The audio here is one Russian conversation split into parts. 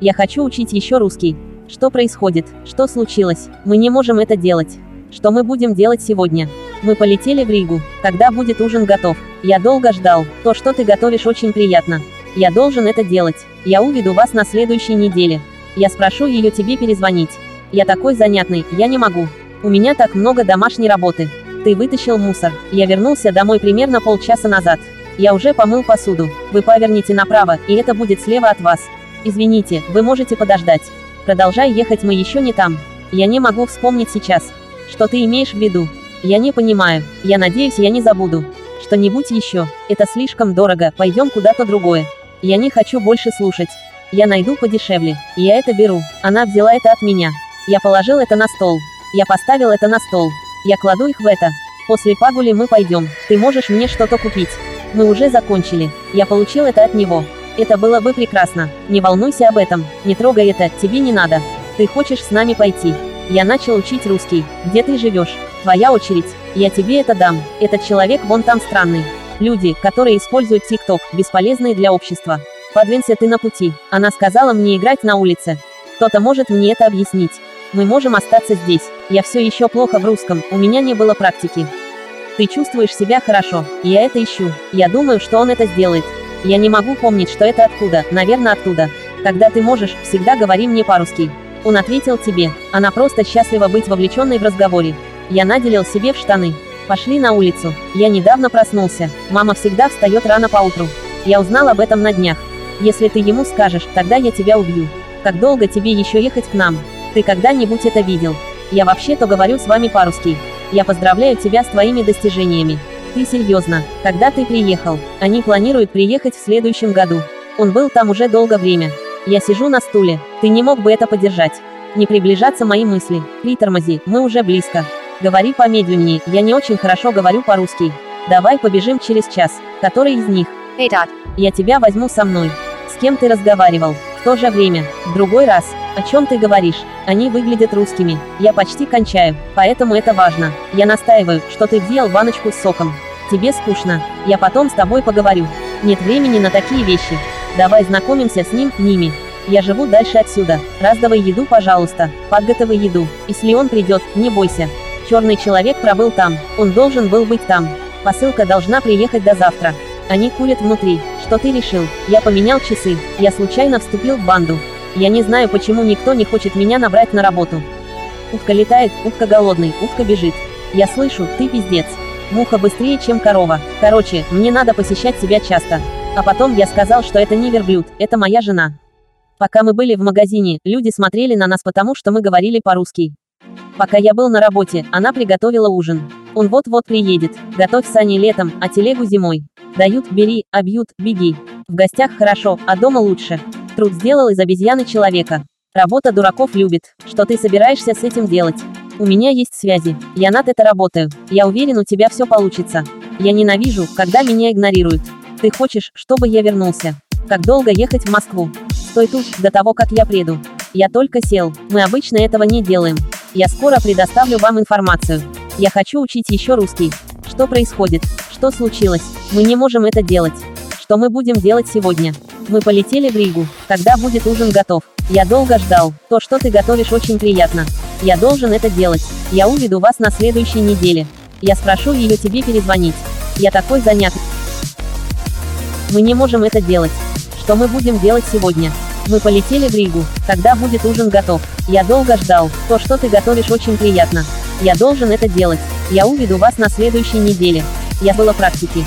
Я хочу учить еще русский. Что происходит? Что случилось? Мы не можем это делать. Что мы будем делать сегодня? Мы полетели в Ригу. Когда будет ужин готов? Я долго ждал. То, что ты готовишь, очень приятно. Я должен это делать. Я уведу вас на следующей неделе. Я спрошу ее тебе перезвонить. Я такой занятный, я не могу. У меня так много домашней работы. Ты вытащил мусор. Я вернулся домой примерно полчаса назад. Я уже помыл посуду. Вы поверните направо, и это будет слева от вас. Извините, вы можете подождать. Продолжай ехать, мы еще не там. Я не могу вспомнить сейчас. Что ты имеешь в виду? Я не понимаю. Я надеюсь, я не забуду. Что-нибудь еще. Это слишком дорого, пойдем куда-то другое. Я не хочу больше слушать. Я найду подешевле. Я это беру. Она взяла это от меня. Я положил это на стол. Я поставил это на стол. Я кладу их в это. После пагули мы пойдем. Ты можешь мне что-то купить. Мы уже закончили. Я получил это от него. Это было бы прекрасно. Не волнуйся об этом. Не трогай это, тебе не надо. Ты хочешь с нами пойти? Я начал учить русский. Где ты живешь? Твоя очередь. Я тебе это дам. Этот человек вон там странный. Люди, которые используют ТикТок, бесполезные для общества. Подвинься ты на пути. Она сказала мне играть на улице. Кто-то может мне это объяснить. Мы можем остаться здесь. Я все еще плохо в русском, у меня не было практики. Ты чувствуешь себя хорошо. Я это ищу. Я думаю, что он это сделает. Я не могу помнить, что это откуда, наверное, оттуда. Когда ты можешь, всегда говори мне по-русски. Он ответил тебе. Она просто счастлива быть вовлеченной в разговоре. Я наделил себе в штаны. Пошли на улицу. Я недавно проснулся. Мама всегда встает рано по утру. Я узнал об этом на днях. Если ты ему скажешь, тогда я тебя убью. Как долго тебе еще ехать к нам? Ты когда-нибудь это видел? Я вообще-то говорю с вами по-русски. Я поздравляю тебя с твоими достижениями. Ты серьезно? Когда ты приехал? Они планируют приехать в следующем году. Он был там уже долгое время. Я сижу на стуле. Ты не мог бы это подержать. Не приближаться мои мысли. Притормози, мы уже близко. Говори помедленнее, я не очень хорошо говорю по-русски. Давай побежим через час. Который из них? Dad, Я тебя возьму со мной. С кем ты разговаривал? В то же время. В другой раз. О чем ты говоришь? Они выглядят русскими. Я почти кончаю, поэтому это важно. Я настаиваю, что ты взял баночку с соком. Тебе скучно. Я потом с тобой поговорю. Нет времени на такие вещи. Давай знакомимся с ним, ними. Я живу дальше отсюда. Раздавай еду, пожалуйста. Подготовай еду. Если он придет, не бойся. Черный человек пробыл там. Он должен был быть там. Посылка должна приехать до завтра. Они курят внутри. Что ты решил? Я поменял часы. Я случайно вступил в банду. Я не знаю, почему никто не хочет меня набрать на работу. Утка летает, утка голодный, утка бежит. Я слышу, ты пиздец. Муха быстрее, чем корова. Короче, мне надо посещать тебя часто. А потом я сказал, что это не верблюд, это моя жена. Пока мы были в магазине, люди смотрели на нас потому, что мы говорили по-русски. Пока я был на работе, она приготовила ужин. Он вот-вот приедет. Готовь сани летом, а телегу зимой. Дают, бери, а бьют, беги. В гостях хорошо, а дома лучше. Труд сделал из обезьяны человека. Работа дураков любит. Что ты собираешься с этим делать? У меня есть связи. Я над это работаю. Я уверен, у тебя все получится. Я ненавижу, когда меня игнорируют. Ты хочешь, чтобы я вернулся? Как долго ехать в Москву? Стой тут, до того, как я приеду. Я только сел. Мы обычно этого не делаем. Я скоро предоставлю вам информацию. Я хочу учить еще русский. Что происходит? Что случилось? Мы не можем это делать. Что мы будем делать сегодня? Мы полетели в Ригу. Когда будет ужин готов? Я долго ждал. То, что ты готовишь, очень приятно. Я должен это делать. Я уведу вас на следующей неделе. Я спрошу ее тебе перезвонить. Я такой занят. Мы не можем это делать. Что мы будем делать сегодня? Мы полетели в Ригу. Когда будет ужин готов? Я долго ждал. То, что ты готовишь, очень приятно. Я должен это делать. Я уведу вас на следующей неделе. Я была практики.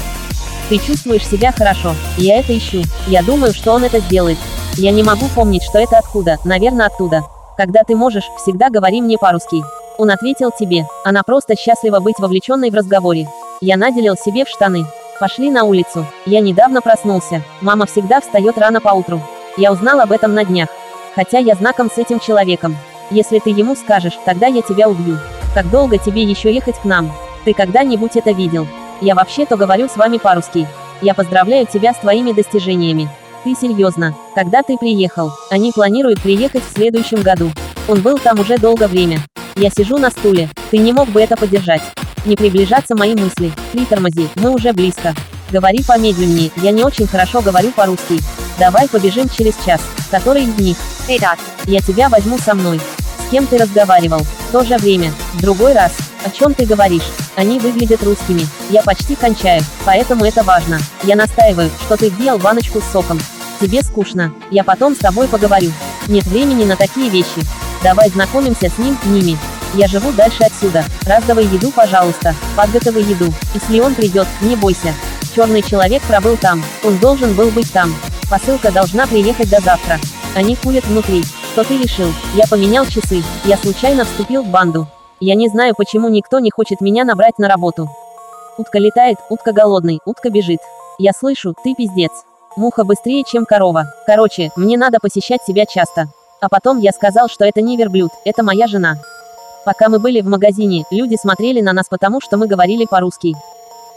Ты чувствуешь себя хорошо. Я это ищу. Я думаю, что он это сделает. Я не могу помнить, что это откуда, наверное, оттуда. Когда ты можешь, всегда говори мне по-русски. Он ответил тебе. Она просто счастлива быть вовлеченной в разговоре. Я наделил себе в штаны. Пошли на улицу. Я недавно проснулся. Мама всегда встает рано по утру. Я узнал об этом на днях. Хотя я знаком с этим человеком. Если ты ему скажешь, тогда я тебя убью. Как долго тебе еще ехать к нам? Ты когда-нибудь это видел? Я вообще-то говорю с вами по-русски. Я поздравляю тебя с твоими достижениями. Ты серьезно? Когда ты приехал? Они планируют приехать в следующем году. Он был там уже долгое время. Я сижу на стуле. Ты не мог бы это поддержать. Не приближаться мои мысли. Притормози, мы уже близко. Говори помедленнее, я не очень хорошо говорю по-русски. Давай побежим через час. Который из них? Этот. Я тебя возьму со мной. С кем ты разговаривал? В то же время. В другой раз. О чем ты говоришь? Они выглядят русскими. Я почти кончаю, поэтому это важно. Я настаиваю, что ты сделал баночку с соком. Тебе скучно. Я потом с тобой поговорю. Нет времени на такие вещи. Давай знакомимся с ним, ними. Я живу дальше отсюда. Раздавай еду, пожалуйста. Подготовай еду. Если он придет, не бойся. Черный человек пробыл там. Он должен был быть там. Посылка должна приехать до завтра. Они курят внутри. Что ты решил? Я поменял часы. Я случайно вступил в банду. Я не знаю, почему никто не хочет меня набрать на работу. Утка летает, утка голодный, утка бежит. Я слышу, ты пиздец. Муха быстрее, чем корова. Короче, мне надо посещать тебя часто. А потом я сказал, что это не верблюд, это моя жена. Пока мы были в магазине, люди смотрели на нас потому, что мы говорили по-русски.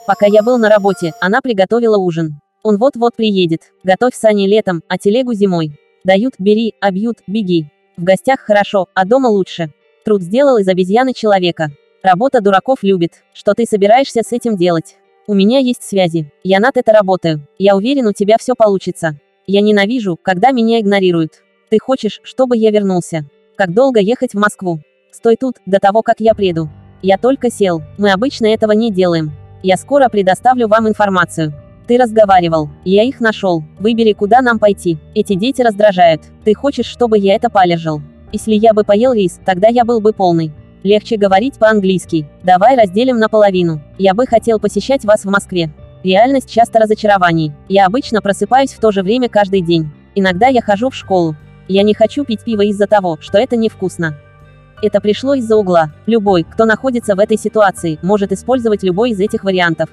Пока я был на работе, она приготовила ужин. Он вот-вот приедет. Готовь сани летом, а телегу зимой. Дают, бери, обьют, беги. В гостях хорошо, а дома лучше. Труд сделал из обезьяны человека. Работа дураков любит. Что ты собираешься с этим делать? У меня есть связи. Я над это работаю. Я уверен, у тебя все получится. Я ненавижу, когда меня игнорируют. Ты хочешь, чтобы я вернулся? Как долго ехать в Москву? Стой тут, до того, как я приеду. Я только сел. Мы обычно этого не делаем. Я скоро предоставлю вам информацию. Ты разговаривал. Я их нашел. Выбери, куда нам пойти. Эти дети раздражают. Ты хочешь, чтобы я это полежал? Если я бы поел рис, тогда я был бы полный. Легче говорить по-английски. Давай разделим наполовину. Я бы хотел посещать вас в Москве. Реальность часто разочарований. Я обычно просыпаюсь в то же время каждый день. Иногда я хожу в школу. Я не хочу пить пиво из-за того, что это невкусно. Это пришло из-за угла. Любой, кто находится в этой ситуации, может использовать любой из этих вариантов.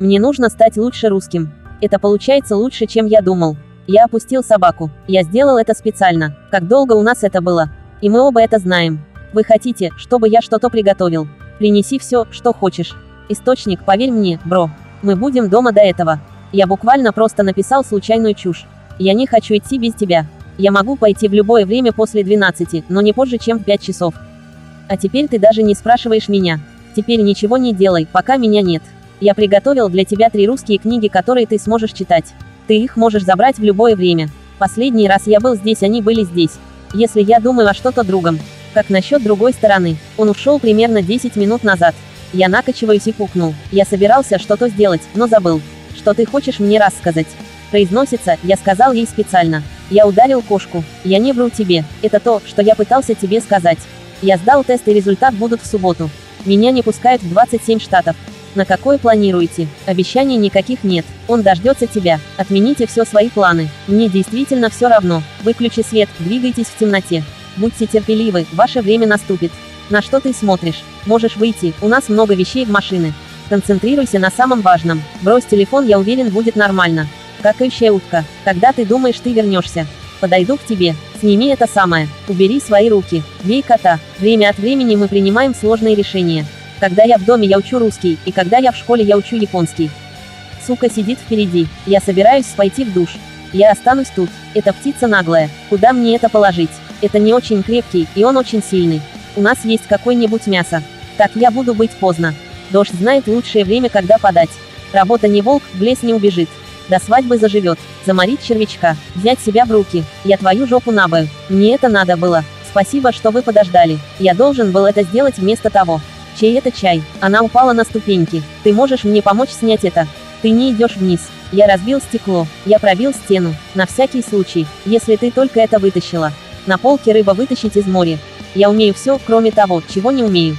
Мне нужно стать лучше русским. Это получается лучше, чем я думал. Я опустил собаку. Я сделал это специально. Как долго у нас это было? И мы оба это знаем. Вы хотите, чтобы я что-то приготовил? Принеси все, что хочешь. Источник, поверь мне, бро. Мы будем дома до этого. Я буквально просто написал случайную чушь. Я не хочу идти без тебя. Я могу пойти в любое время после 12, но не позже, чем в 5 часов. А теперь ты даже не спрашиваешь меня. Теперь ничего не делай, пока меня нет. Я приготовил для тебя три русские книги, которые ты сможешь читать. Ты их можешь забрать в любое время. Последний раз я был здесь, они были здесь. Если я думаю о что-то другом. Как насчет другой стороны? Он ушел примерно 10 минут назад. Я накачиваюсь и пукнул. Я собирался что-то сделать, но забыл. Что ты хочешь мне рассказать? Произносится, я сказал ей специально. Я ударил кошку. Я не вру тебе. Это то, что я пытался тебе сказать. Я сдал тест и результат будут в субботу. Меня не пускают в 27 штатов. На какое планируете? Обещаний никаких нет. Он дождется тебя. Отмените все свои планы. Мне действительно все равно. Выключи свет, двигайтесь в темноте. Будьте терпеливы, ваше время наступит. На что ты смотришь? Можешь выйти, у нас много вещей в машины. Концентрируйся на самом важном. Брось телефон, я уверен, будет нормально. Какающая утка. Когда ты думаешь, ты вернешься? Подойду к тебе. Сними это самое. Убери свои руки. Бей кота. Время от времени мы принимаем сложные решения. Когда я в доме, я учу русский, и когда я в школе, я учу японский. Сука сидит впереди. Я собираюсь пойти в душ. Я останусь тут. Это птица наглая. Куда мне это положить? Это не очень крепкий, и он очень сильный. У нас есть какое-нибудь мясо. Так я буду быть поздно. Дождь знает лучшее время, когда подать. Работа не волк, в лес не убежит. До свадьбы заживет. Заморить червячка. Взять себя в руки. Я твою жопу набою. Мне это надо было. Спасибо, что вы подождали. Я должен был это сделать вместо того. Чей это чай? Она упала на ступеньки. Ты можешь мне помочь снять это? Ты не идешь вниз. Я разбил стекло. Я пробил стену. На всякий случай, если ты только это вытащила. На полке рыба вытащить из моря. Я умею все, кроме того, чего не умею.